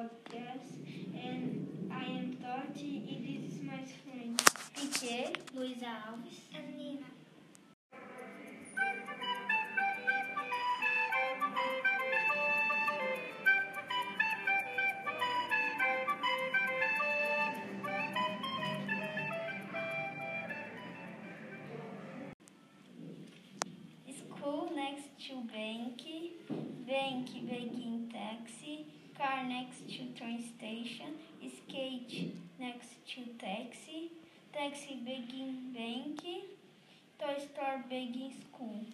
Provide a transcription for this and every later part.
podcast and I am Toti. and this is my friend. Peter, Luiz Alves and Nina. School next to bank, bank begging taxi. Car next to train station. Skate next to taxi. Taxi begging bank. Toy store begging school.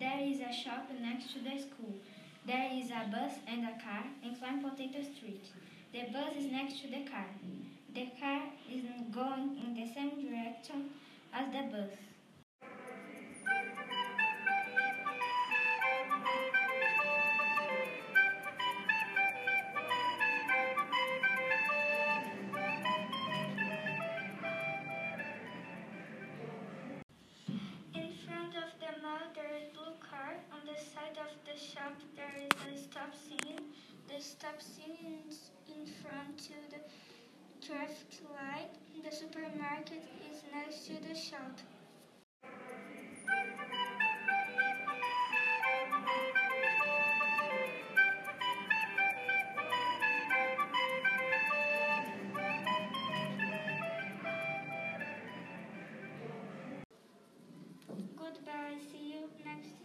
There is a shop next to the school. There is a bus and a car in Flying Potato Street. The bus is next to the car. The car is going in the same direction as the bus. Stop sign in front to the traffic light. The supermarket is next to the shop. Goodbye. See you next